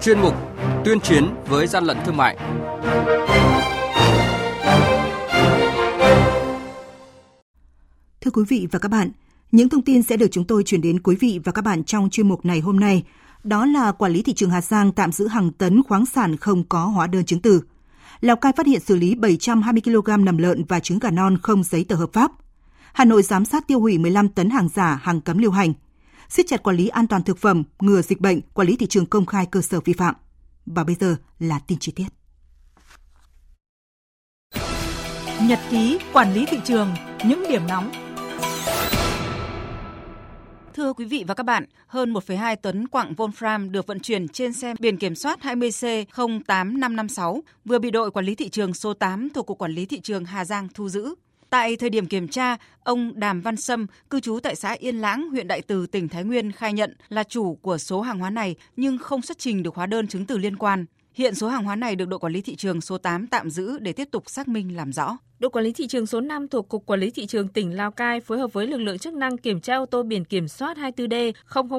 chuyên mục Tuyên chiến với gian lận thương mại. Thưa quý vị và các bạn, những thông tin sẽ được chúng tôi chuyển đến quý vị và các bạn trong chuyên mục này hôm nay. Đó là quản lý thị trường Hà Giang tạm giữ hàng tấn khoáng sản không có hóa đơn chứng từ. Lào Cai phát hiện xử lý 720 kg nầm lợn và trứng gà non không giấy tờ hợp pháp. Hà Nội giám sát tiêu hủy 15 tấn hàng giả, hàng cấm lưu hành siết chặt quản lý an toàn thực phẩm, ngừa dịch bệnh, quản lý thị trường công khai cơ sở vi phạm. Và bây giờ là tin chi tiết. Nhật ký quản lý thị trường, những điểm nóng Thưa quý vị và các bạn, hơn 1,2 tấn quặng Wolfram được vận chuyển trên xe biển kiểm soát 20C08556 vừa bị đội quản lý thị trường số 8 thuộc Cục Quản lý Thị trường Hà Giang thu giữ. Tại thời điểm kiểm tra, ông Đàm Văn Sâm, cư trú tại xã Yên Lãng, huyện Đại Từ, tỉnh Thái Nguyên khai nhận là chủ của số hàng hóa này nhưng không xuất trình được hóa đơn chứng từ liên quan. Hiện số hàng hóa này được đội quản lý thị trường số 8 tạm giữ để tiếp tục xác minh làm rõ. Đội quản lý thị trường số 5 thuộc Cục Quản lý thị trường tỉnh Lào Cai phối hợp với lực lượng chức năng kiểm tra ô tô biển kiểm soát 24D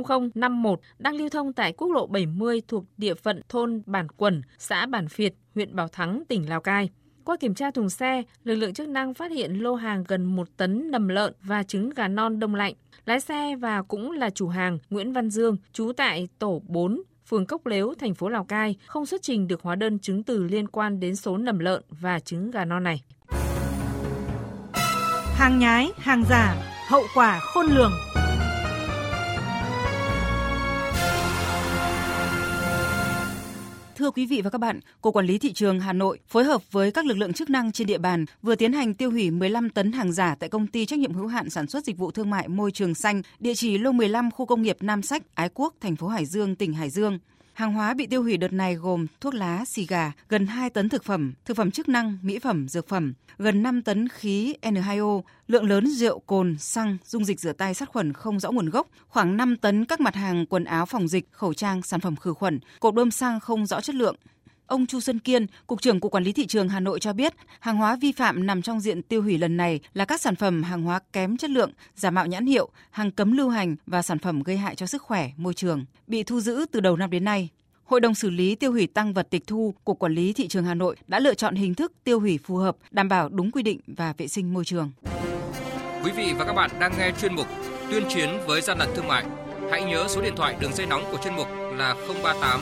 00051 đang lưu thông tại quốc lộ 70 thuộc địa phận thôn Bản Quẩn, xã Bản Việt, huyện Bảo Thắng, tỉnh Lào Cai. Qua kiểm tra thùng xe, lực lượng chức năng phát hiện lô hàng gần 1 tấn nầm lợn và trứng gà non đông lạnh. Lái xe và cũng là chủ hàng Nguyễn Văn Dương, trú tại tổ 4, phường Cốc Lếu, thành phố Lào Cai không xuất trình được hóa đơn chứng từ liên quan đến số nầm lợn và trứng gà non này. Hàng nhái, hàng giả, hậu quả khôn lường. Thưa quý vị và các bạn, Cục Quản lý Thị trường Hà Nội phối hợp với các lực lượng chức năng trên địa bàn vừa tiến hành tiêu hủy 15 tấn hàng giả tại công ty trách nhiệm hữu hạn sản xuất dịch vụ thương mại Môi trường xanh, địa chỉ lô 15 khu công nghiệp Nam Sách, Ái Quốc, thành phố Hải Dương, tỉnh Hải Dương. Hàng hóa bị tiêu hủy đợt này gồm thuốc lá, xì gà, gần 2 tấn thực phẩm, thực phẩm chức năng, mỹ phẩm, dược phẩm, gần 5 tấn khí N2O, lượng lớn rượu, cồn, xăng, dung dịch rửa tay sát khuẩn không rõ nguồn gốc, khoảng 5 tấn các mặt hàng quần áo phòng dịch, khẩu trang, sản phẩm khử khuẩn, cột bơm xăng không rõ chất lượng, Ông Chu Xuân Kiên, Cục trưởng Cục Quản lý Thị trường Hà Nội cho biết, hàng hóa vi phạm nằm trong diện tiêu hủy lần này là các sản phẩm hàng hóa kém chất lượng, giả mạo nhãn hiệu, hàng cấm lưu hành và sản phẩm gây hại cho sức khỏe, môi trường, bị thu giữ từ đầu năm đến nay. Hội đồng xử lý tiêu hủy tăng vật tịch thu của Quản lý Thị trường Hà Nội đã lựa chọn hình thức tiêu hủy phù hợp, đảm bảo đúng quy định và vệ sinh môi trường. Quý vị và các bạn đang nghe chuyên mục Tuyên chiến với gian lận thương mại. Hãy nhớ số điện thoại đường dây nóng của chuyên mục là 038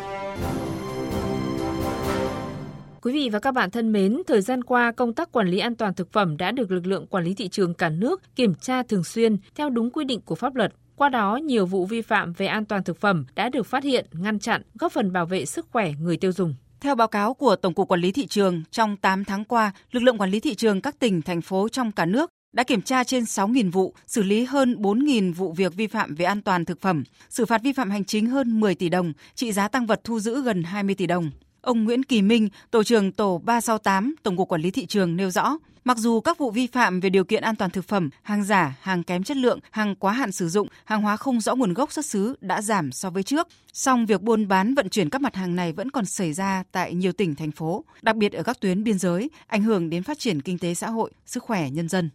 Quý vị và các bạn thân mến, thời gian qua công tác quản lý an toàn thực phẩm đã được lực lượng quản lý thị trường cả nước kiểm tra thường xuyên theo đúng quy định của pháp luật. Qua đó, nhiều vụ vi phạm về an toàn thực phẩm đã được phát hiện, ngăn chặn, góp phần bảo vệ sức khỏe người tiêu dùng. Theo báo cáo của Tổng cục Quản lý thị trường, trong 8 tháng qua, lực lượng quản lý thị trường các tỉnh, thành phố trong cả nước đã kiểm tra trên 6.000 vụ, xử lý hơn 4.000 vụ việc vi phạm về an toàn thực phẩm, xử phạt vi phạm hành chính hơn 10 tỷ đồng, trị giá tăng vật thu giữ gần 20 tỷ đồng. Ông Nguyễn Kỳ Minh, Tổ trưởng Tổ 368, Tổng cục Quản lý Thị trường nêu rõ, mặc dù các vụ vi phạm về điều kiện an toàn thực phẩm, hàng giả, hàng kém chất lượng, hàng quá hạn sử dụng, hàng hóa không rõ nguồn gốc xuất xứ đã giảm so với trước, song việc buôn bán vận chuyển các mặt hàng này vẫn còn xảy ra tại nhiều tỉnh, thành phố, đặc biệt ở các tuyến biên giới, ảnh hưởng đến phát triển kinh tế xã hội, sức khỏe nhân dân.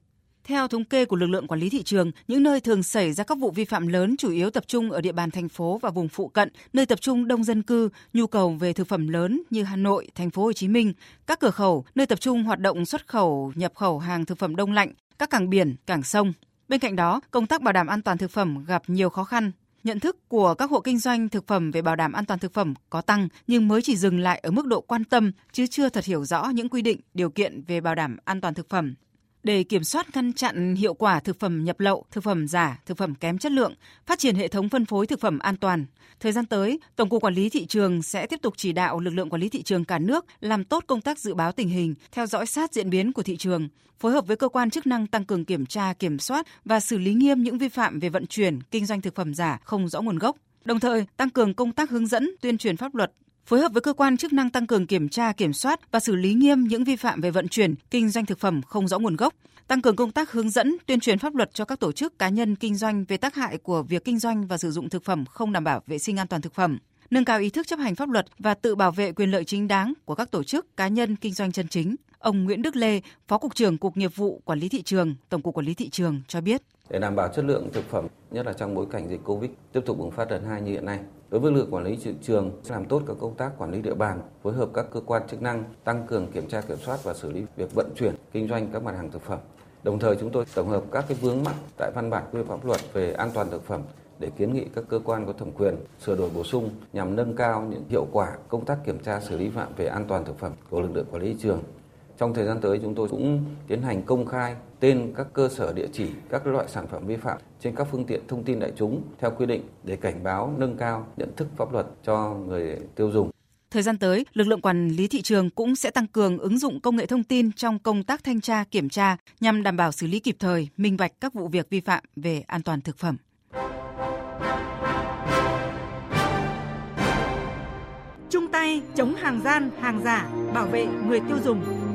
Theo thống kê của lực lượng quản lý thị trường, những nơi thường xảy ra các vụ vi phạm lớn chủ yếu tập trung ở địa bàn thành phố và vùng phụ cận, nơi tập trung đông dân cư, nhu cầu về thực phẩm lớn như Hà Nội, thành phố Hồ Chí Minh, các cửa khẩu, nơi tập trung hoạt động xuất khẩu, nhập khẩu hàng thực phẩm đông lạnh, các cảng biển, cảng sông. Bên cạnh đó, công tác bảo đảm an toàn thực phẩm gặp nhiều khó khăn. Nhận thức của các hộ kinh doanh thực phẩm về bảo đảm an toàn thực phẩm có tăng nhưng mới chỉ dừng lại ở mức độ quan tâm chứ chưa thật hiểu rõ những quy định, điều kiện về bảo đảm an toàn thực phẩm để kiểm soát ngăn chặn hiệu quả thực phẩm nhập lậu, thực phẩm giả, thực phẩm kém chất lượng, phát triển hệ thống phân phối thực phẩm an toàn. Thời gian tới, Tổng cục Quản lý thị trường sẽ tiếp tục chỉ đạo lực lượng quản lý thị trường cả nước làm tốt công tác dự báo tình hình, theo dõi sát diễn biến của thị trường, phối hợp với cơ quan chức năng tăng cường kiểm tra, kiểm soát và xử lý nghiêm những vi phạm về vận chuyển, kinh doanh thực phẩm giả không rõ nguồn gốc. Đồng thời, tăng cường công tác hướng dẫn, tuyên truyền pháp luật phối hợp với cơ quan chức năng tăng cường kiểm tra, kiểm soát và xử lý nghiêm những vi phạm về vận chuyển, kinh doanh thực phẩm không rõ nguồn gốc, tăng cường công tác hướng dẫn, tuyên truyền pháp luật cho các tổ chức cá nhân kinh doanh về tác hại của việc kinh doanh và sử dụng thực phẩm không đảm bảo vệ sinh an toàn thực phẩm, nâng cao ý thức chấp hành pháp luật và tự bảo vệ quyền lợi chính đáng của các tổ chức cá nhân kinh doanh chân chính. Ông Nguyễn Đức Lê, Phó cục trưởng Cục Nghiệp vụ Quản lý thị trường, Tổng cục Quản lý thị trường cho biết để đảm bảo chất lượng thực phẩm, nhất là trong bối cảnh dịch Covid tiếp tục bùng phát lần hai như hiện nay. Đối với lực quản lý thị trường sẽ làm tốt các công tác quản lý địa bàn, phối hợp các cơ quan chức năng tăng cường kiểm tra kiểm soát và xử lý việc vận chuyển, kinh doanh các mặt hàng thực phẩm. Đồng thời chúng tôi tổng hợp các cái vướng mắc tại văn bản quy phạm luật về an toàn thực phẩm để kiến nghị các cơ quan có thẩm quyền sửa đổi bổ sung nhằm nâng cao những hiệu quả công tác kiểm tra xử lý phạm về an toàn thực phẩm của lực lượng quản lý thị trường. Trong thời gian tới chúng tôi cũng tiến hành công khai tên các cơ sở địa chỉ các loại sản phẩm vi phạm trên các phương tiện thông tin đại chúng theo quy định để cảnh báo nâng cao nhận thức pháp luật cho người tiêu dùng. Thời gian tới, lực lượng quản lý thị trường cũng sẽ tăng cường ứng dụng công nghệ thông tin trong công tác thanh tra, kiểm tra nhằm đảm bảo xử lý kịp thời, minh bạch các vụ việc vi phạm về an toàn thực phẩm. Chung tay chống hàng gian, hàng giả, bảo vệ người tiêu dùng.